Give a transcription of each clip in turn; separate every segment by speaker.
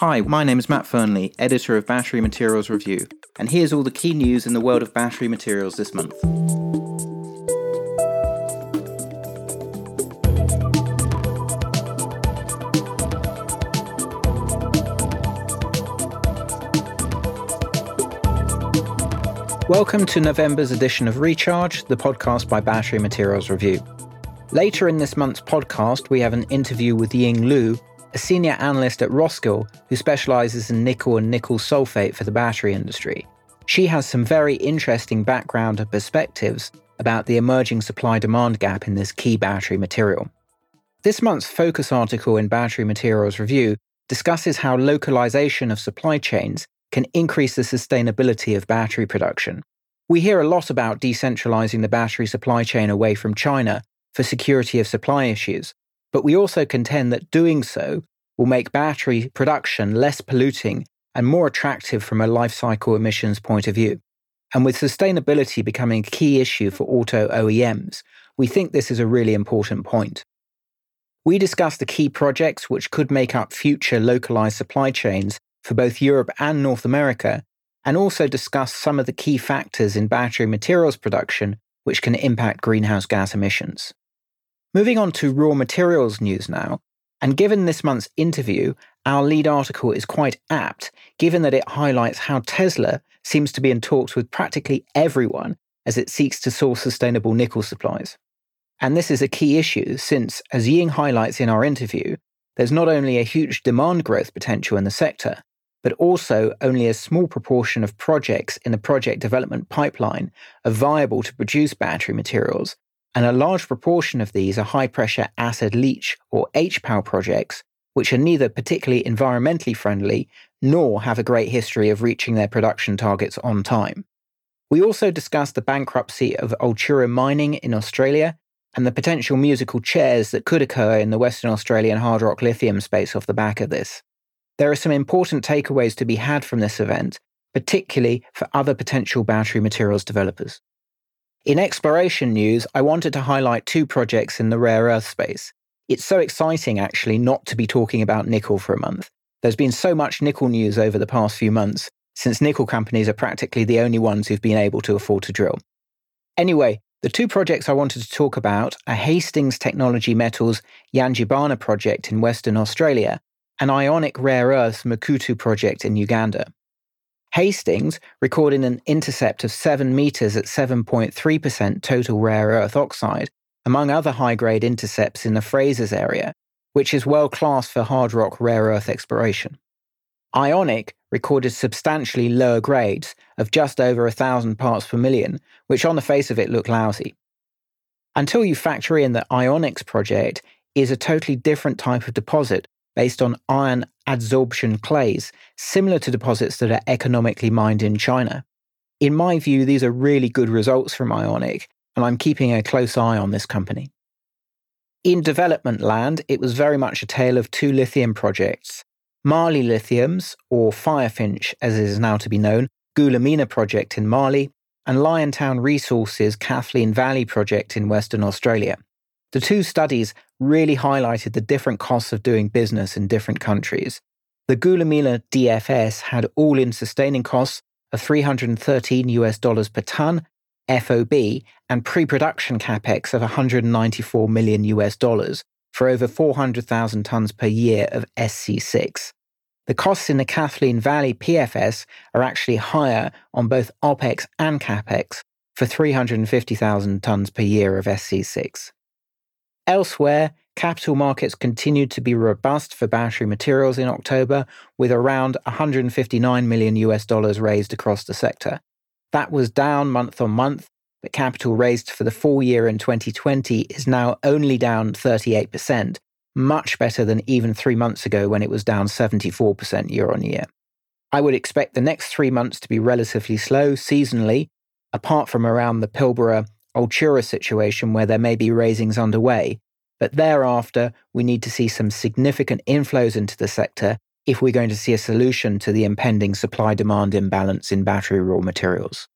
Speaker 1: Hi, my name is Matt Fernley, editor of Battery Materials Review, and here's all the key news in the world of battery materials this month. Welcome to November's edition of Recharge, the podcast by Battery Materials Review. Later in this month's podcast, we have an interview with Ying Lu, a senior analyst at Roskill who specializes in nickel and nickel sulfate for the battery industry. She has some very interesting background and perspectives about the emerging supply demand gap in this key battery material. This month's focus article in Battery Materials Review discusses how localization of supply chains can increase the sustainability of battery production. We hear a lot about decentralizing the battery supply chain away from China for security of supply issues, but we also contend that doing so will make battery production less polluting and more attractive from a life cycle emissions point of view. And with sustainability becoming a key issue for auto OEMs, we think this is a really important point. We discuss the key projects which could make up future localized supply chains for both Europe and North America, and also discuss some of the key factors in battery materials production which can impact greenhouse gas emissions. Moving on to raw materials news now, and given this month's interview, our lead article is quite apt, given that it highlights how Tesla seems to be in talks with practically everyone as it seeks to source sustainable nickel supplies. And this is a key issue since, as Ying highlights in our interview, there's not only a huge demand growth potential in the sector, but also only a small proportion of projects in the project development pipeline are viable to produce battery materials and a large proportion of these are high pressure acid leach or HPAL projects, which are neither particularly environmentally friendly nor have a great history of reaching their production targets on time. We also discussed the bankruptcy of Altura Mining in Australia and the potential musical chairs that could occur in the Western Australian hard rock lithium space off the back of this. There are some important takeaways to be had from this event, particularly for other potential battery materials developers. In exploration news, I wanted to highlight two projects in the rare earth space. It's so exciting, actually, not to be talking about nickel for a month. There's been so much nickel news over the past few months, since nickel companies are practically the only ones who've been able to afford to drill. Anyway, the two projects I wanted to talk about are Hastings Technology Metals Yangibana project in Western Australia and Ionic Rare Earths Makuutu project in Uganda. Hastings recorded an intercept of 7 meters at 7.3% total rare earth oxide, among other high grade intercepts in the Frasers area, which is well classed for hard rock rare earth exploration. Ionic recorded substantially lower grades of just over 1,000 parts per million, which on the face of it look lousy. Until you factor in that Ionic's project is a totally different type of deposit based on ion adsorption clays, similar to deposits that are economically mined in China. In my view, these are really good results from Ionic, and I'm keeping a close eye on this company. In development land, it was very much a tale of two lithium projects Mali Lithium's, or Firefinch as it is now to be known, Goulamina project in Mali, and Liontown Resources Kathleen Valley project in Western Australia. The two studies really highlighted the different costs of doing business in different countries. The Goulamina DFS had all in sustaining costs of 313 US dollars per ton FOB and pre-production capex of 194 million US dollars for over 400,000 tons per year of SC6. The costs in the Kathleen Valley PFS are actually higher on both OPEX and CAPEX for 350,000 tons per year of SC6. Elsewhere, capital markets continued to be robust for battery materials in October, with around 159 million US dollars raised across the sector. That was down month on month, but capital raised for the full year in 2020 is now only down 38%, much better than even three months ago when it was down 74% year on year. I would expect the next three months to be relatively slow seasonally, apart from around the Pilbara Altura situation where there may be raisings underway, but thereafter we need to see some significant inflows into the sector if we're going to see a solution to the impending supply demand imbalance in battery raw materials.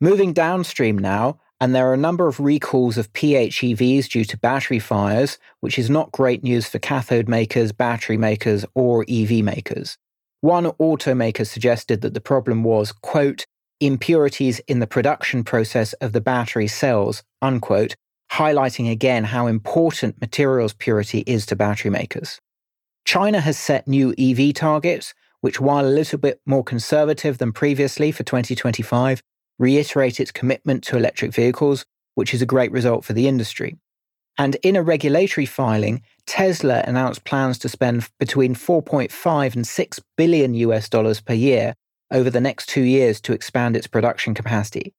Speaker 1: Moving downstream now, and there are a number of recalls of PHEVs due to battery fires, which is not great news for cathode makers, battery makers, or EV makers. One automaker suggested that the problem was, quote, impurities in the production process of the battery cells, unquote, highlighting again how important materials purity is to battery makers. China has set new EV targets, which, while a little bit more conservative than previously for 2025, reiterate its commitment to electric vehicles, which is a great result for the industry. And in a regulatory filing, Tesla announced plans to spend between 4.5 and 6 billion US dollars per year over the next two years to expand its production capacity.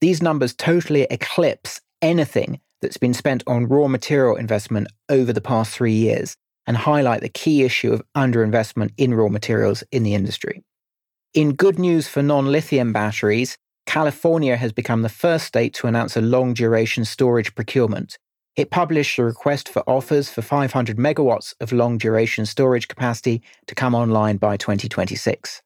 Speaker 1: These numbers totally eclipse anything that's been spent on raw material investment over the past three years and highlight the key issue of underinvestment in raw materials in the industry. In good news for non lithium batteries, California has become the first state to announce a long duration storage procurement. It published a request for offers for 500 megawatts of long duration storage capacity to come online by 2026.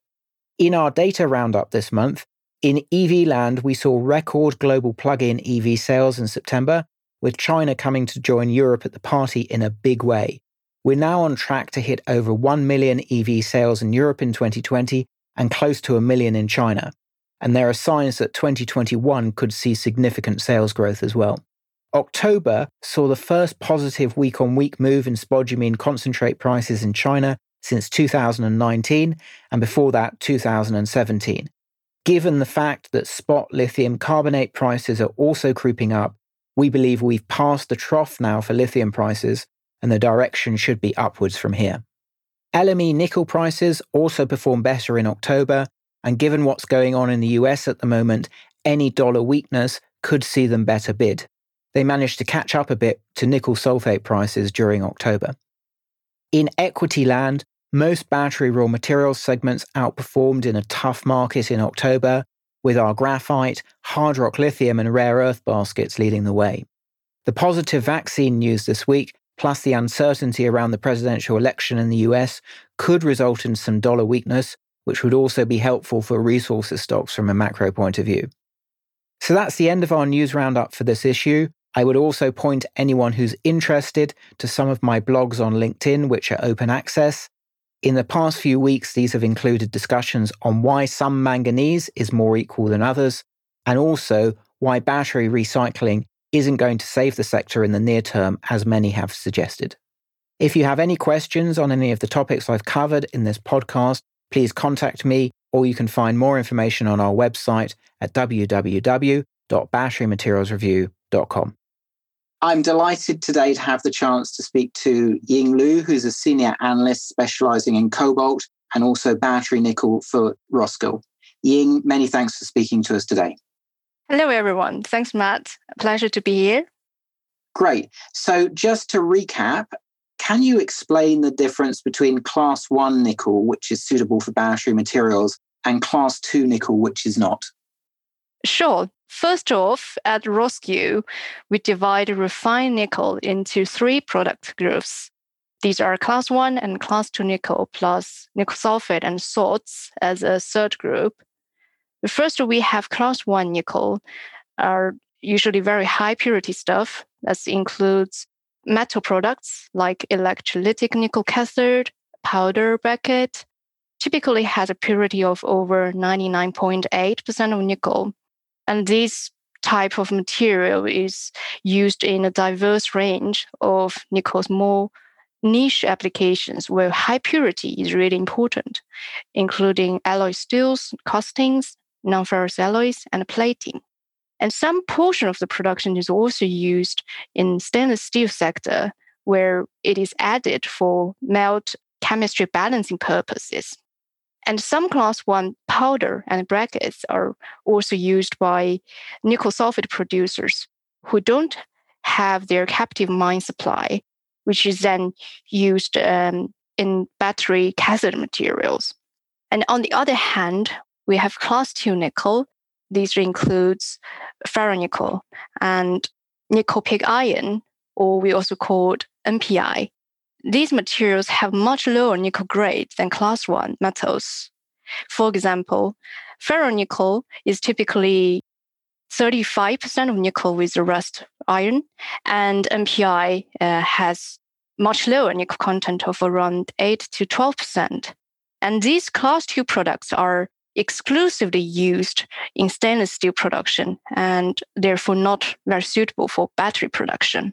Speaker 1: In our data roundup this month, in EV land, we saw record global plug in EV sales in September, with China coming to join Europe at the party in a big way. We're now on track to hit over 1 million EV sales in Europe in 2020 and close to a million in China. And there are signs that 2021 could see significant sales growth as well. October saw the first positive week on week move in spodumene concentrate prices in China since 2019, and before that, 2017. Given the fact that spot lithium carbonate prices are also creeping up, we believe we've passed the trough now for lithium prices and the direction should be upwards from here. LME nickel prices also performed better in October, and given what's going on in the US at the moment, any dollar weakness could see them better bid. They managed to catch up a bit to nickel sulfate prices during October. In equity land, most battery raw materials segments outperformed in a tough market in October, with our graphite, hard rock lithium, and rare earth baskets leading the way. The positive vaccine news this week plus the uncertainty around the presidential election in the US, could result in some dollar weakness, which would also be helpful for resources stocks from a macro point of view. So that's the end of our news roundup for this issue. I would also point anyone who's interested to some of my blogs on LinkedIn, which are open access. In the past few weeks, these have included discussions on why some manganese is more equal than others, and also why battery recycling isn't going to save the sector in the near term, as many have suggested. If you have any questions on any of the topics I've covered in this podcast, please contact me, or you can find more information on our website at www.batterymaterialsreview.com. I'm delighted today to have the chance to speak to Ying Lu, who's a senior analyst specializing in cobalt and also battery nickel for Roskill. Ying, many thanks for speaking to us today.
Speaker 2: Hello, everyone. Thanks, Matt. A pleasure to be here.
Speaker 1: Great. So, just to recap, can you explain the difference between class one nickel, which is suitable for battery materials, and class two nickel, which is not?
Speaker 2: Sure. First off, at Roskill, we divide refined nickel into three product groups. These are class one and class two nickel, plus nickel sulfate and salts as a third group. First, we have class one nickel, are usually very high purity stuff. That includes metal products like electrolytic nickel cathode, powder briquette, typically has a purity of over 99.8% of nickel. And this type of material is used in a diverse range of nickel's more niche applications where high purity is really important, including alloy steels, castings, non-ferrous alloys, and plating. And some portion of the production is also used in stainless steel sector, where it is added for melt chemistry balancing purposes. And some class one powder and briquettes are also used by nickel sulfate producers who don't have their captive mine supply, which is then used um, in battery cathode materials. And on the other hand, we have class two nickel. These includes ferronickel and nickel pig iron, or we also called NPI. These materials have much lower nickel grade than class one metals. For example, ferronickel is typically 35% of nickel with the rust iron, and NPI uh, has much lower nickel content of around 8 to 12%. And these class two products are exclusively used in stainless steel production and therefore not very suitable for battery production.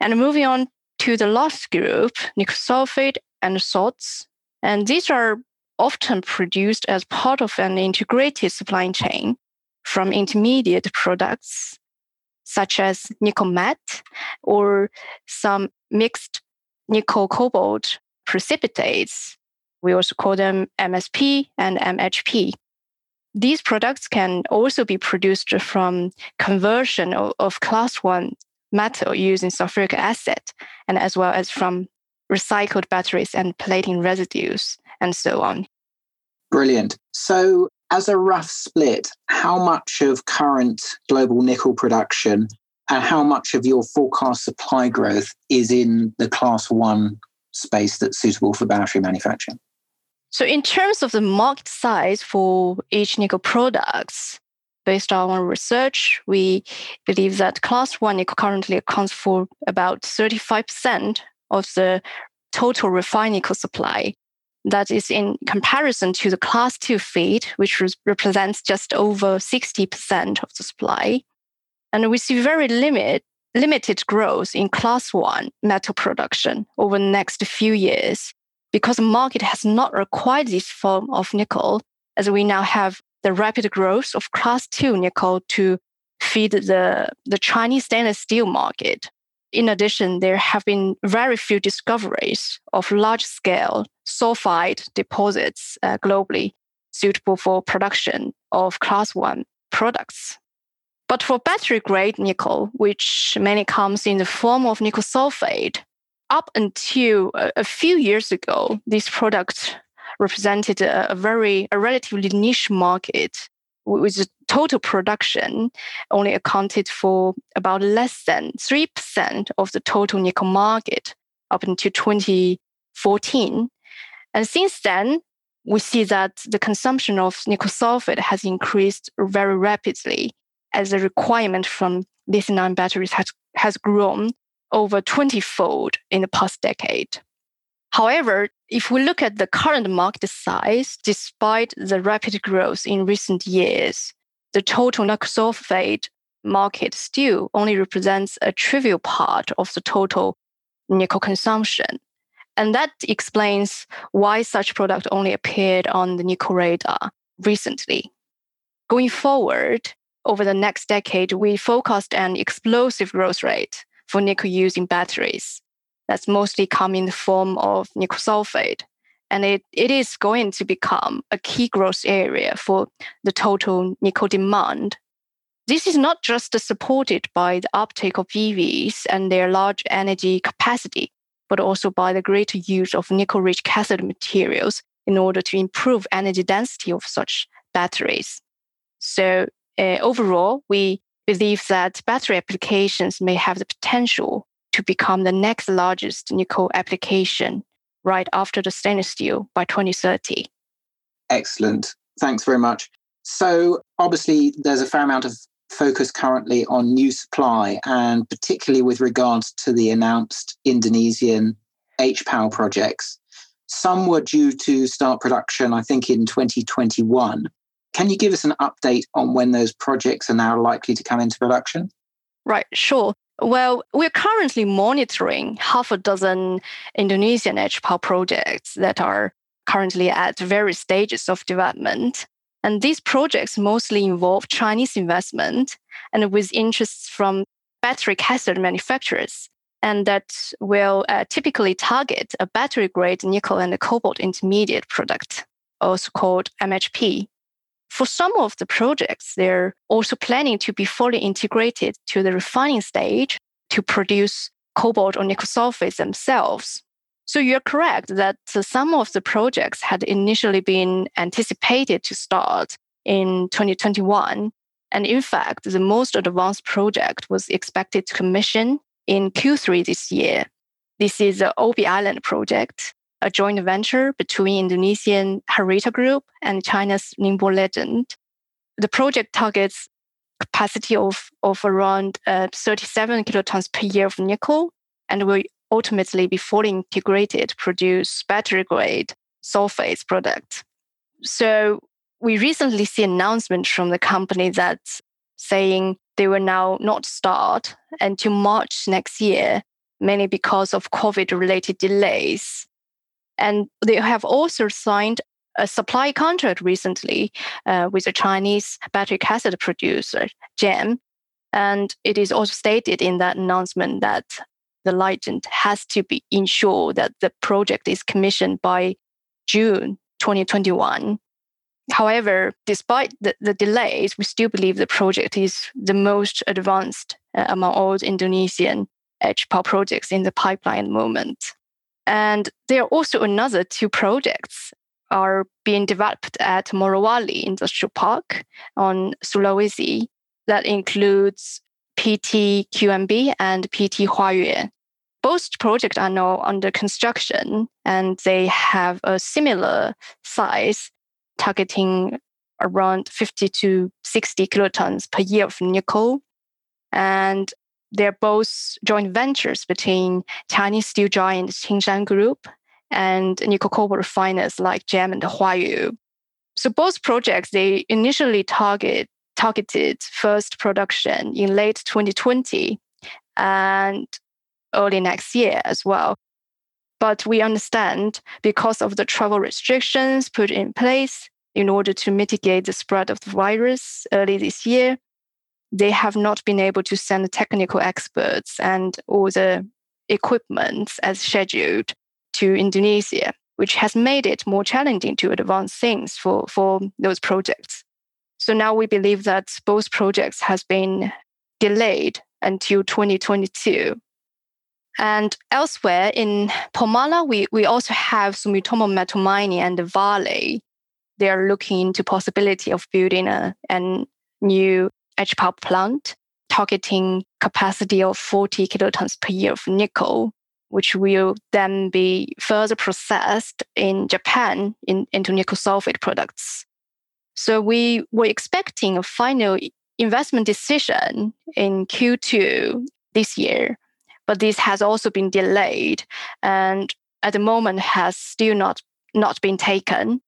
Speaker 2: And moving on to the last group, nickel sulfate and salts. And these are often produced as part of an integrated supply chain from intermediate products such as nickel matte or some mixed nickel cobalt precipitates. We also call them MSP and MHP. These products can also be produced from conversion of, of class one metal used using sulfuric acid and as well as from recycled batteries and plating residues and so on.
Speaker 1: Brilliant. So, as a rough split, how much of current global nickel production and how much of your forecast supply growth is in the class one space that's suitable for battery manufacturing?
Speaker 2: So, in terms of the market size for each nickel products, based on our research, we believe that class one currently accounts for about 35% of the total refined nickel supply. That is in comparison to the class two feed, which represents just over 60% of the supply. And we see very limit, limited growth in class one metal production over the next few years because the market has not required this form of nickel, as we now have the rapid growth of class two nickel to feed the, the Chinese stainless steel market. In addition, there have been very few discoveries of large scale sulfide deposits uh, globally suitable for production of class one products. But for battery grade nickel, which mainly comes in the form of nickel sulfate, up until a, a few years ago, this product represented a, a very, a relatively niche market with total production only accounted for about less than 3% of the total nickel market up until 2014. And since then, we see that the consumption of nickel sulfate has increased very rapidly as the requirement from lithium ion batteries has, has grown over 20 fold in the past decade. However, if we look at the current market size, despite the rapid growth in recent years, the total sulfate market still only represents a trivial part of the total nickel consumption. And that explains why such product only appeared on the nickel radar recently. Going forward, over the next decade, we focused an explosive growth rate for nickel use in batteries that's mostly come in the form of nickel sulfate. And it, it is going to become a key growth area for the total nickel demand. This is not just supported by the uptake of EVs and their large energy capacity, but also by the greater use of nickel rich cathode materials in order to improve energy density of such batteries. So, uh, overall, we believe that battery applications may have the potential to become the next largest nickel application right after the stainless steel by 2030.
Speaker 1: Excellent. Thanks very much. So, obviously, there's a fair amount of focus currently on new supply, and particularly with regards to the announced Indonesian HPAL projects. Some were due to start production, I think, in 2021. Can you give us an update on when those projects are now likely to come into production?
Speaker 2: Right, sure. Well, we're currently monitoring half a dozen Indonesian HPAL projects that are currently at various stages of development. And these projects mostly involve Chinese investment and with interests from battery cathode manufacturers. And that will uh, typically target a battery grade nickel and cobalt intermediate product, also called MHP. For some of the projects, they're also planning to be fully integrated to the refining stage to produce cobalt or nickel sulfates themselves. So you're correct that uh, some of the projects had initially been anticipated to start in 2021. And in fact, the most advanced project was expected to commission in Q3 this year. This is the Obi Island project, a joint venture between Indonesian Harita Group and China's Ningbo Lygend. The project targets capacity of, of around uh, 37 kilotons per year of nickel and will ultimately be fully integrated, to produce battery grade sulfates product. So we recently see announcement from the company that saying they will now not start until March next year, mainly because of COVID related delays. And they have also signed a supply contract recently uh, with a Chinese battery cathode producer, GEM. And it is also stated in that announcement that the Lygend has to be ensured that the project is commissioned by June 2021. However, despite the, the delays, we still believe the project is the most advanced uh, among all Indonesian HPAL projects in the pipeline moment. And there are also another two projects are being developed at Morowali Industrial Park on Sulawesi that includes PT QMB and PT Huayue. Both projects are now under construction and they have a similar size, targeting around 50 to 60 kilotons per year of nickel. And they're both joint ventures between Chinese steel giant Qingshan Group and nickel cobalt refiners like GEM and Huayou. So both projects, they initially target targeted first production in late 2020 and early next year as well. But we understand because of the travel restrictions put in place in order to mitigate the spread of the virus early this year, they have not been able to send the technical experts and all the equipment as scheduled to Indonesia, which has made it more challenging to advance things for, for those projects. So now we believe that both projects has been delayed until 2022. And elsewhere in Pomalaa, we, we also have Sumitomo Metal Mining and Vale. They are looking into possibility of building a, a new edge plant targeting capacity of 40 kilotons per year of nickel which will then be further processed in Japan in, into nickel sulfate products. So we were expecting a final investment decision in Q2 this year, but this has also been delayed and at the moment has still not, not been taken.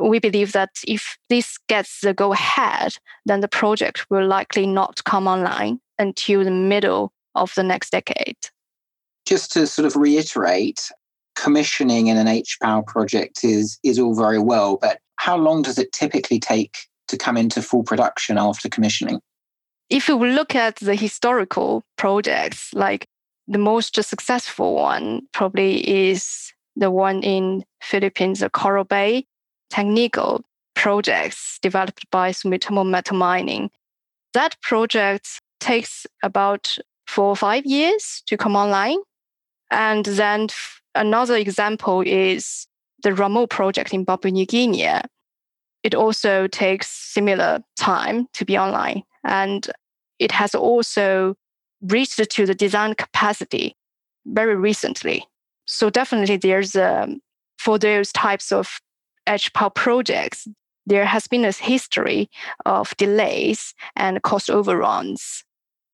Speaker 2: We believe that if this gets the go ahead, then the project will likely not come online until the middle of the next decade
Speaker 1: just to sort of reiterate, commissioning in an HPAL project is, is all very well, but how long does it typically take to come into full production after commissioning?
Speaker 2: If you look at the historical projects, like the most successful one probably is the one in Philippines, the Coral Bay Technical projects developed by Sumitomo Metal Mining. That project takes about four or five years to come online. And then another example is the Ramu project in Papua New Guinea. It also takes similar time to be online. And it has also reached to the design capacity very recently. So definitely there's um, for those types of power projects, there has been a history of delays and cost overruns.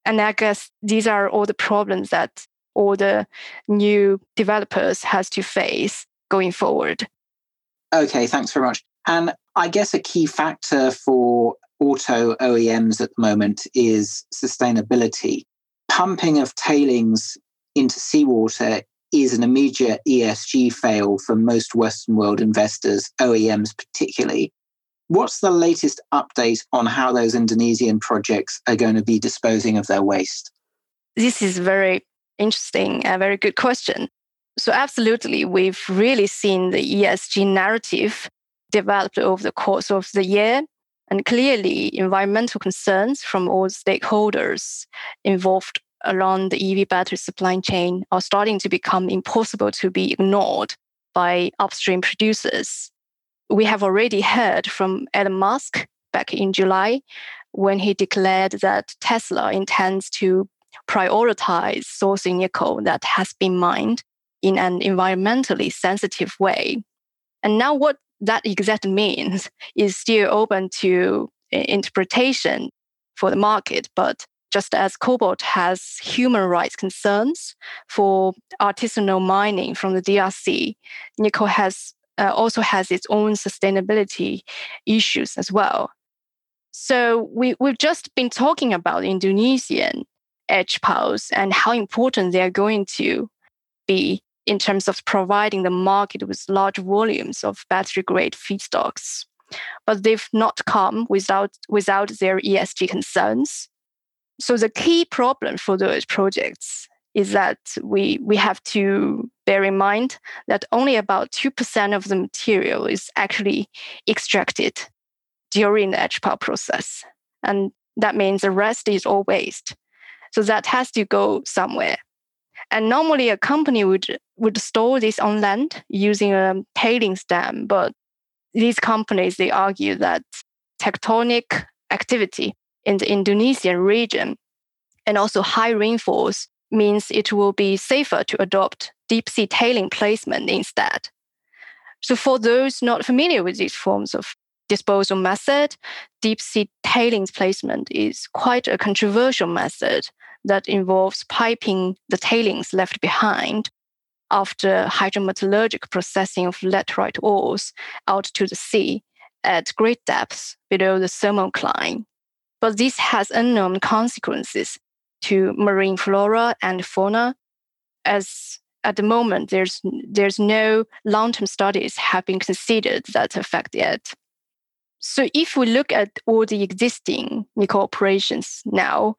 Speaker 2: And I guess these are all the problems that all the new developers has to face going forward.
Speaker 1: Okay, thanks very much. And I guess a key factor for auto OEMs at the moment is sustainability. Pumping of tailings into seawater is an immediate ESG fail for most Western world investors, OEMs particularly. What's the latest update on how those Indonesian projects are going to be disposing of their waste?
Speaker 2: This is very interesting, a very good question. So, absolutely, we've really seen the ESG narrative developed over the course of the year. And clearly, environmental concerns from all stakeholders involved along the EV battery supply chain are starting to become impossible to be ignored by upstream producers. We have already heard from Elon Musk back in July when he declared that Tesla intends to prioritize sourcing nickel that has been mined in an environmentally sensitive way. And now, what that exactly means is still open to interpretation for the market. But just as cobalt has human rights concerns for artisanal mining from the DRC, nickel has uh, also has its own sustainability issues as well. So we, we've just been talking about Indonesian HPALs and how important they are going to be in terms of providing the market with large volumes of battery grade feedstocks. But they've not come without, without their ESG concerns. So the key problem for those projects is that we, we have to bear in mind that only about 2% of the material is actually extracted during the HPAL process. And that means the rest is all waste. So that has to go somewhere. And normally a company would, would store this on land using a tailings dam. But these companies, they argue that tectonic activity in the Indonesian region and also high rainfalls means it will be safer to adopt deep sea tailing placement instead. So for those not familiar with these forms of disposal method, deep sea tailings placement is quite a controversial method that involves piping the tailings left behind after hydrometallurgic processing of laterite ores out to the sea at great depths below the thermocline. But this has unknown consequences to marine flora and fauna, as at the moment there's there's no long-term studies have been considered that affect it. So if we look at all the existing nickel operations now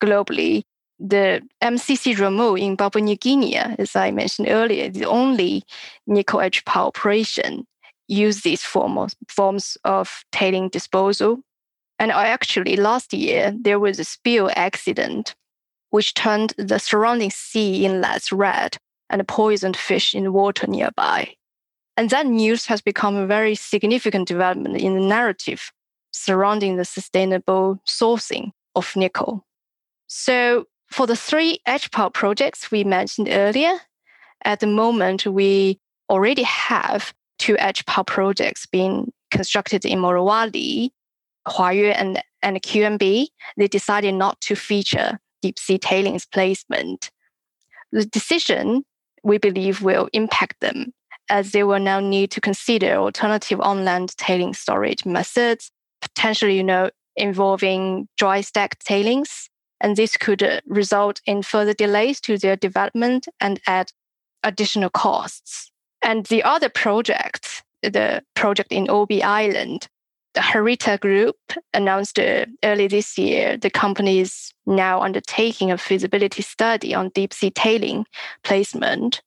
Speaker 2: globally, the MCC Ramu in Papua New Guinea, as I mentioned earlier, the only nickel HPAL operation use these form of, forms of tailing disposal. And actually, last year, there was a spill accident which turned the surrounding sea inlets red and poisoned fish in the water nearby. And that news has become a very significant development in the narrative surrounding the sustainable sourcing of nickel. So, for the three HPAL projects we mentioned earlier, at the moment, we already have two HPAL projects being constructed in Morowali, Huayue and, and QMB. They decided not to feature deep sea tailings placement. The decision, we believe, will impact them as they will now need to consider alternative on-land tailing storage methods, potentially, you know, involving dry stack tailings. And this could uh, result in further delays to their development and add additional costs. And the other project, the project in Obi Island, the Harita Group announced uh, early this year the company is now undertaking a feasibility study on deep sea tailing placement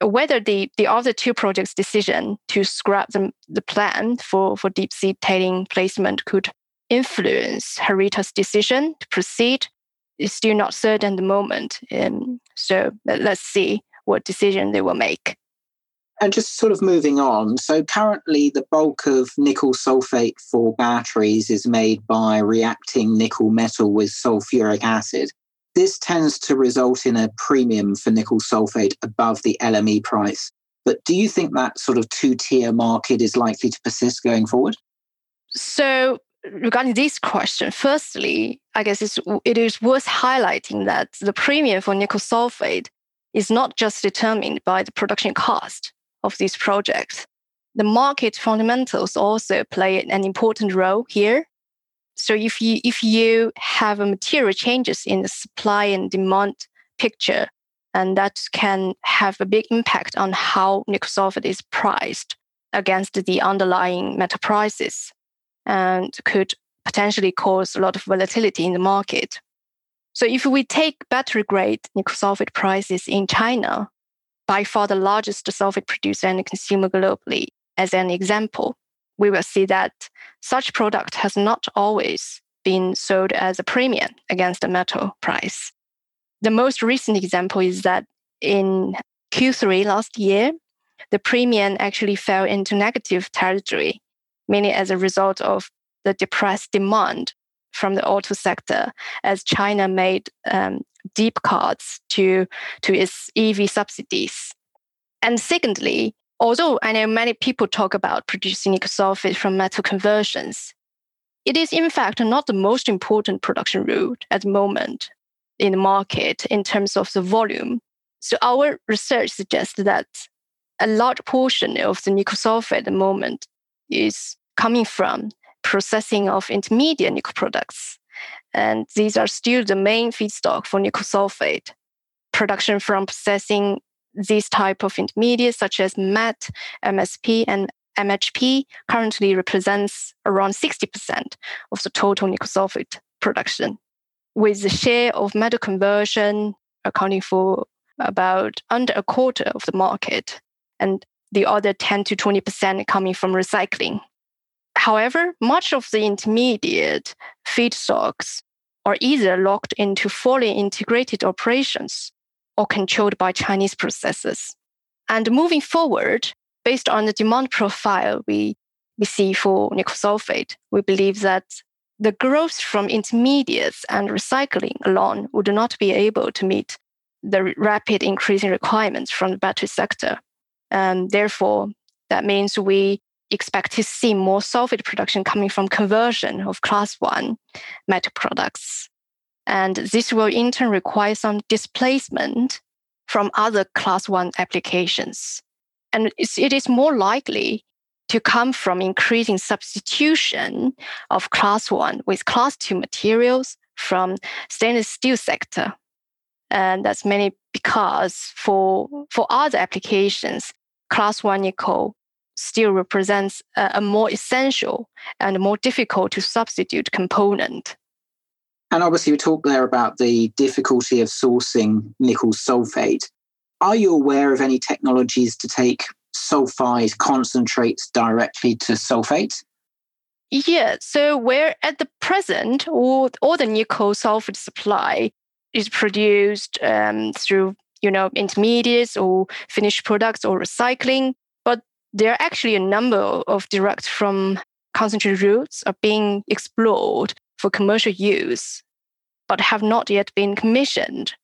Speaker 2: whether the, the other two projects' decision to scrap the, the plan for, for deep sea tailing placement could influence Harita's decision to proceed is still not certain at the moment. Um, so let's see what decision they will make.
Speaker 1: And just sort of moving on. So currently, the bulk of nickel sulfate for batteries is made by reacting nickel metal with sulfuric acid. This tends to result in a premium for nickel sulfate above the LME price. But do you think that sort of two tier market is likely to persist going forward?
Speaker 2: So, regarding this question, firstly, I guess it's, it is worth highlighting that the premium for nickel sulfate is not just determined by the production cost of these projects. The market fundamentals also play an important role here. So if you if you have material changes in the supply and demand picture, and that can have a big impact on how nickel sulfate is priced against the underlying metal prices, and could potentially cause a lot of volatility in the market. So if we take battery grade nickel sulfate prices in China, by far the largest sulfate producer and consumer globally, as an example, we will see that such product has not always been sold as a premium against the metal price. The most recent example is that in Q3 last year, the premium actually fell into negative territory, mainly as a result of the depressed demand from the auto sector as China made um, deep cuts to, to its EV subsidies. And secondly, Although I know many people talk about producing nickel sulfate from metal conversions, it is in fact not the most important production route at the moment in the market in terms of the volume. So our research suggests that a large portion of the nickel sulfate at the moment is coming from processing of intermediate nickel products. And these are still the main feedstock for nickel sulfate. Production from processing these type of intermediates such as MAT, MSP, and MHP currently represents around 60% of the total nickel sulfate production, with the share of metal conversion accounting for about under a quarter of the market, and the other 10 to 20% coming from recycling. However, much of the intermediate feedstocks are either locked into fully integrated operations or controlled by Chinese processes. And moving forward, based on the demand profile we, we see for nickel sulfate, we believe that the growth from intermediates and recycling alone would not be able to meet the rapid increasing requirements from the battery sector. And therefore, that means we expect to see more sulfate production coming from conversion of class one metal products. And this will in turn require some displacement from other class one applications. And it is more likely to come from increasing substitution of class one with class two materials from stainless steel sector. And that's mainly because for, for other applications, class one nickel still represents a, more essential and more difficult to substitute component.
Speaker 1: And obviously, we talked there about the difficulty of sourcing nickel sulfate. Are you aware of any technologies to take sulfide concentrates directly to sulfate?
Speaker 2: Yeah, so where at the present, all, all the nickel sulfate supply is produced um, through you know intermediates or finished products or recycling, there are actually a number of direct from concentrate routes are being explored for commercial use, but have not yet been commissioned.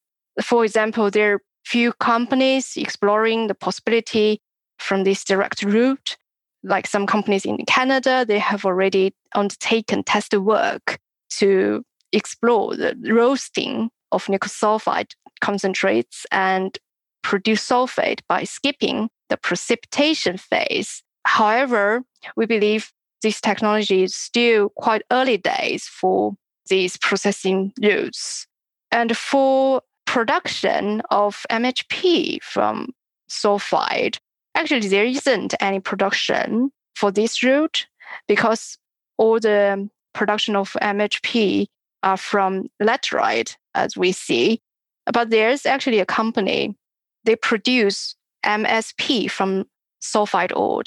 Speaker 2: For example, there are few companies exploring the possibility from this direct route. Like some companies in Canada, they have already undertaken test work to explore the roasting of nickel sulfide concentrates and produce sulfate by skipping the precipitation phase. However, we believe this technology is still quite early days for these processing routes. And for production of MHP from sulfide, actually there isn't any production for this route because all the production of MHP are from laterite, as we see. But there's actually a company, they produce MSP from sulfide ore.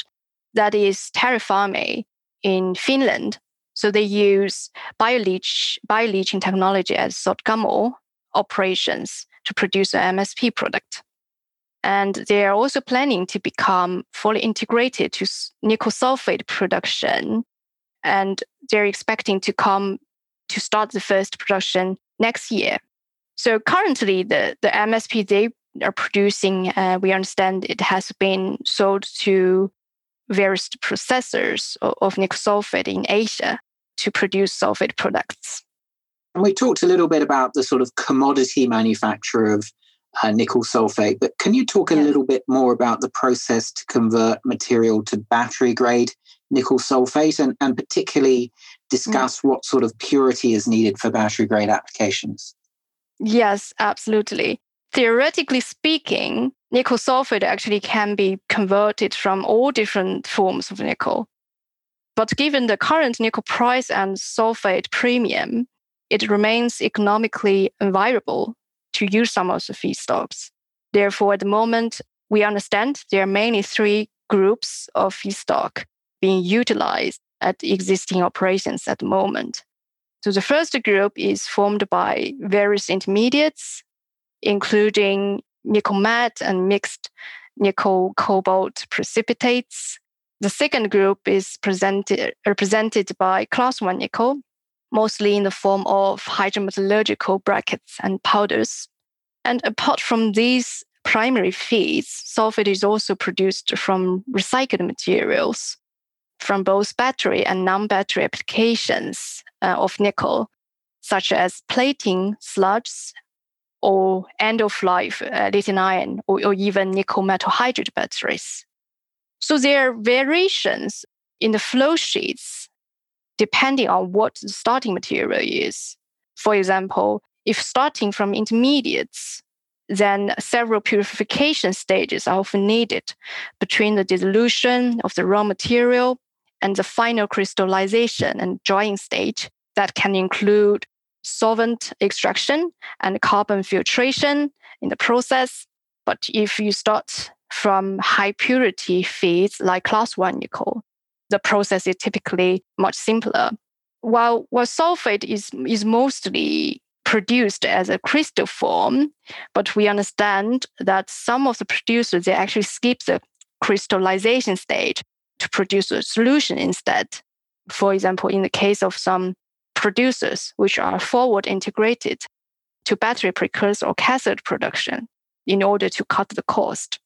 Speaker 2: That is Terrafame in Finland. So they use bioleach, bioleaching technology as Sotkamo operations to produce an MSP product. And they are also planning to become fully integrated to nickel sulfate production. And they're expecting to come to start the first production next year. So currently, the, the MSP they are producing, uh, we understand it has been sold to various processors of, of nickel sulfate in Asia to produce sulfate products.
Speaker 1: And we talked a little bit about the sort of commodity manufacture of uh, nickel sulfate, but can you talk a yeah. little bit more about the process to convert material to battery grade nickel sulfate and, and particularly discuss mm. what sort of purity is needed for battery grade applications?
Speaker 2: Yes, absolutely. Theoretically speaking, nickel sulfate actually can be converted from all different forms of nickel. But given the current nickel price and sulfate premium, it remains economically unviable to use some of the feedstocks. Therefore, at the moment, we understand there are mainly three groups of feedstock being utilized at existing operations at the moment. So the first group is formed by various intermediates, including nickel matte and mixed nickel cobalt precipitates. The second group is presented, represented by class 1 nickel, mostly in the form of hydrometallurgical briquettes and powders. And apart from these primary feeds, sulfate is also produced from recycled materials from both battery and non battery applications uh, of nickel, such as plating, slugs, or end of life uh, lithium ion or, or even nickel metal hydride batteries. So there are variations in the flow sheets depending on what the starting material is. For example, if starting from intermediates, then several purification stages are often needed between the dissolution of the raw material and the final crystallization and drying stage that can include solvent extraction and carbon filtration in the process. But if you start from high purity feeds like class 1 nickel, the process is typically much simpler. While, while sulfate is, is mostly produced as a crystal form, but we understand that some of the producers they actually skip the crystallization stage to produce a solution instead. For example, in the case of some producers which are forward integrated to battery precursor or cathode production in order to cut the cost.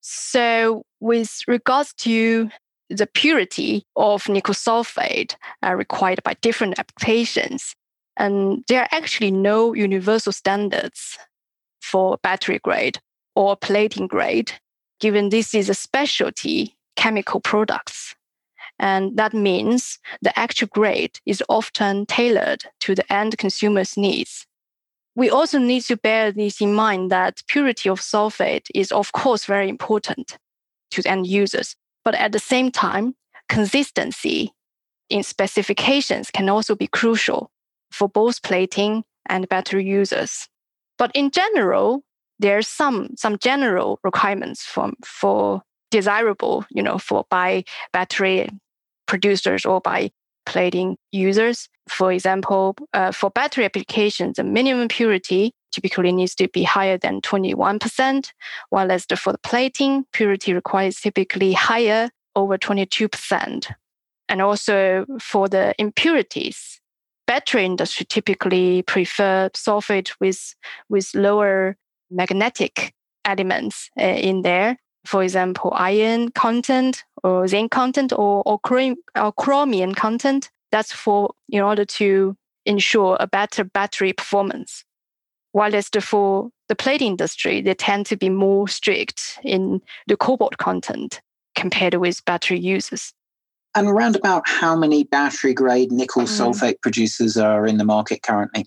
Speaker 2: So, with regards to the purity of nickel sulfate uh, required by different applications, and there are actually no universal standards for battery grade or plating grade, given this is a specialty chemical products. And that means the actual grade is often tailored to the end consumer's needs. We also need to bear this in mind that purity of sulfate is, of course, very important to the end users. But at the same time, consistency in specifications can also be crucial for both plating and battery users. But in general, there are some, some general requirements for, for desirable, you know, for by battery producers or by plating users. For example, uh, for battery applications, the minimum purity typically needs to be higher than 21%, while as for the plating, purity requires typically higher, over 22%. And also for the impurities, battery industry typically prefer sulfate with, with lower magnetic elements uh, in there. For example, iron content or zinc content or, or, chrom- or chromium content. That's for in order to ensure a better battery performance. While as the, for the plate industry, they tend to be more strict in the cobalt content compared with battery users.
Speaker 1: And around about how many battery grade nickel mm. sulfate producers are in the market currently?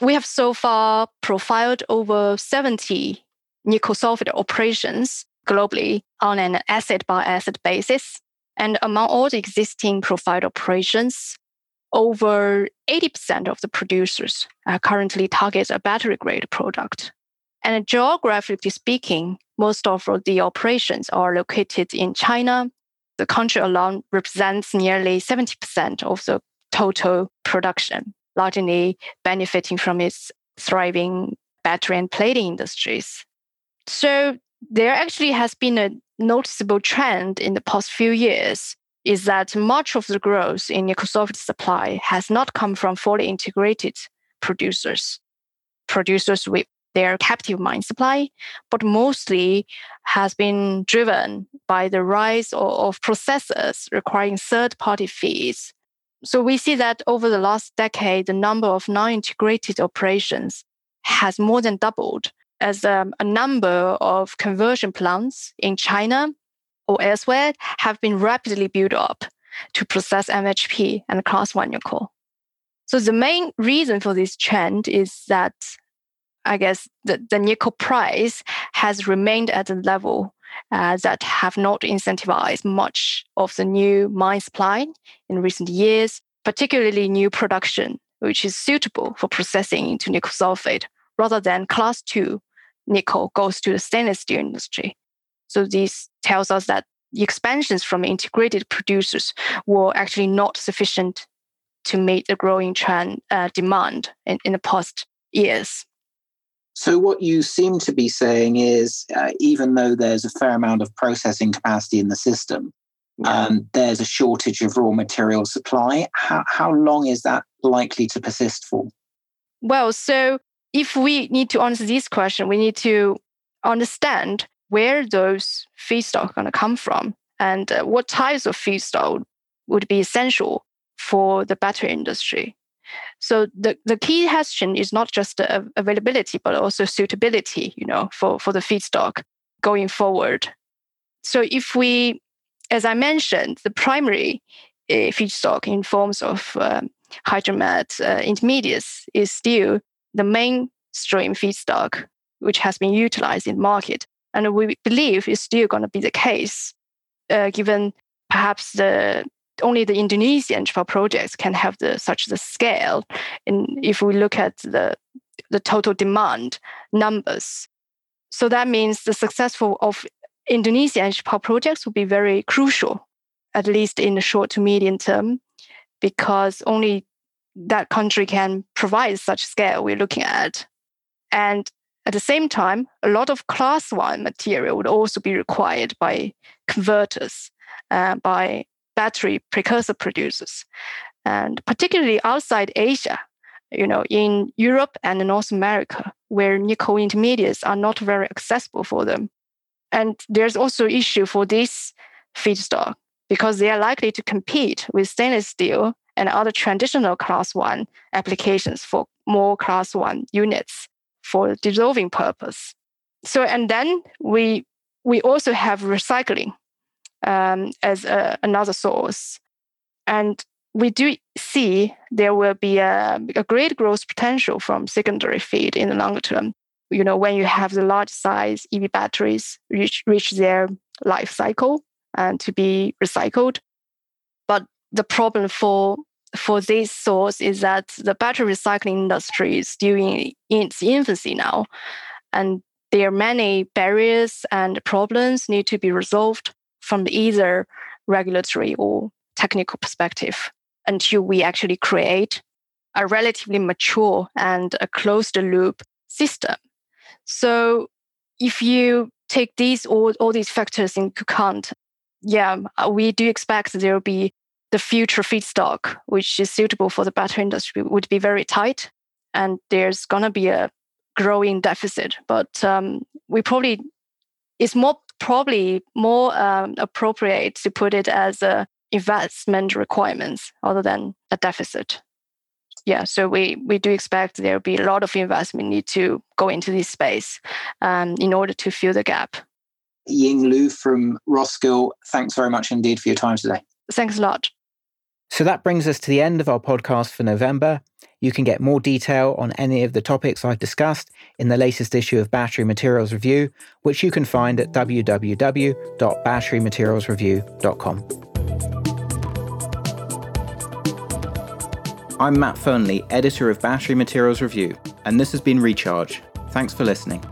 Speaker 2: We have so far profiled over 70 nickel sulfate operations globally on an asset by asset basis. And among all the existing profile operations, over 80% of the producers currently target a battery grade product. And geographically speaking, most of the operations are located in China, the country alone represents nearly 70% of the total production, largely benefiting from its thriving battery and plating industries. So there actually has been a noticeable trend in the past few years is that much of the growth in sulfate supply has not come from fully integrated producers, producers with their captive mine supply, but mostly has been driven by the rise of processors requiring third party fees. So we see that over the last decade, the number of non integrated operations has more than doubled as um, a number of conversion plants in China or elsewhere have been rapidly built up to process MHP and class 1 nickel. So the main reason for this trend is that I guess the, the nickel price has remained at a level uh, that have not incentivized much of the new mine supply in recent years, particularly new production, which is suitable for processing into nickel sulfate rather than class two nickel goes to the stainless steel industry. So this tells us that the expansions from integrated producers were actually not sufficient to meet the growing trend uh, demand in, in the past years.
Speaker 1: So, what you seem to be saying is, uh, even though there's a fair amount of processing capacity in the system, yeah. um, there's a shortage of raw material supply. How, how long is that likely to persist for?
Speaker 2: Well, so if we need to answer this question, we need to understand where those feedstock are going to come from and uh, what types of feedstock would be essential for the battery industry. So the, the key question is not just the availability, but also suitability, you know, for, for the feedstock going forward. So if we, as I mentioned, the primary uh, feedstock in forms of um, hydromet uh, intermediates is still the mainstream feedstock, which has been utilized in the market. And we believe is still going to be the case, uh, given perhaps the only the Indonesian projects can have the such the scale. And if we look at the the total demand numbers, so that means the successful of Indonesian projects will be very crucial, at least in the short to medium term, because only that country can provide such scale we're looking at. And at the same time, a lot of class one material would also be required by converters, uh, by battery precursor producers, and particularly outside Asia, you know, in Europe and North America, where nickel intermediates are not very accessible for them. And there's also issue for this feedstock because they are likely to compete with stainless steel and other traditional class one applications for more class one units for dissolving purpose. So, and then we we also have recycling um, as a, another source, and we do see there will be a, a great growth potential from secondary feed in the longer term. You know, when you have the large size EV batteries reach reach their life cycle and to be recycled, the problem for for this source is that the battery recycling industry is still in, its infancy now. And there are many barriers and problems need to be resolved from either regulatory or technical perspective until we actually create a relatively mature and a closed loop system. So if you take these all, all these factors into account, yeah, we do expect there will be the future feedstock, which is suitable for the battery industry, would be very tight. And there's going to be a growing deficit. But um, we probably, it's more probably more um, appropriate to put it as a investment requirements other than a deficit. Yeah, so we, we do expect there will be a lot of investment need to go into this space um, in order to fill the gap.
Speaker 1: Ying Lu from Roskill, thanks very much indeed for your time today.
Speaker 2: Thanks a lot.
Speaker 1: So that brings us to the end of our podcast for November. You can get more detail on any of the topics I've discussed in the latest issue of Battery Materials Review, which you can find at www.batterymaterialsreview.com. I'm Matt Fearnley, editor of Battery Materials Review, and this has been Recharge. Thanks for listening.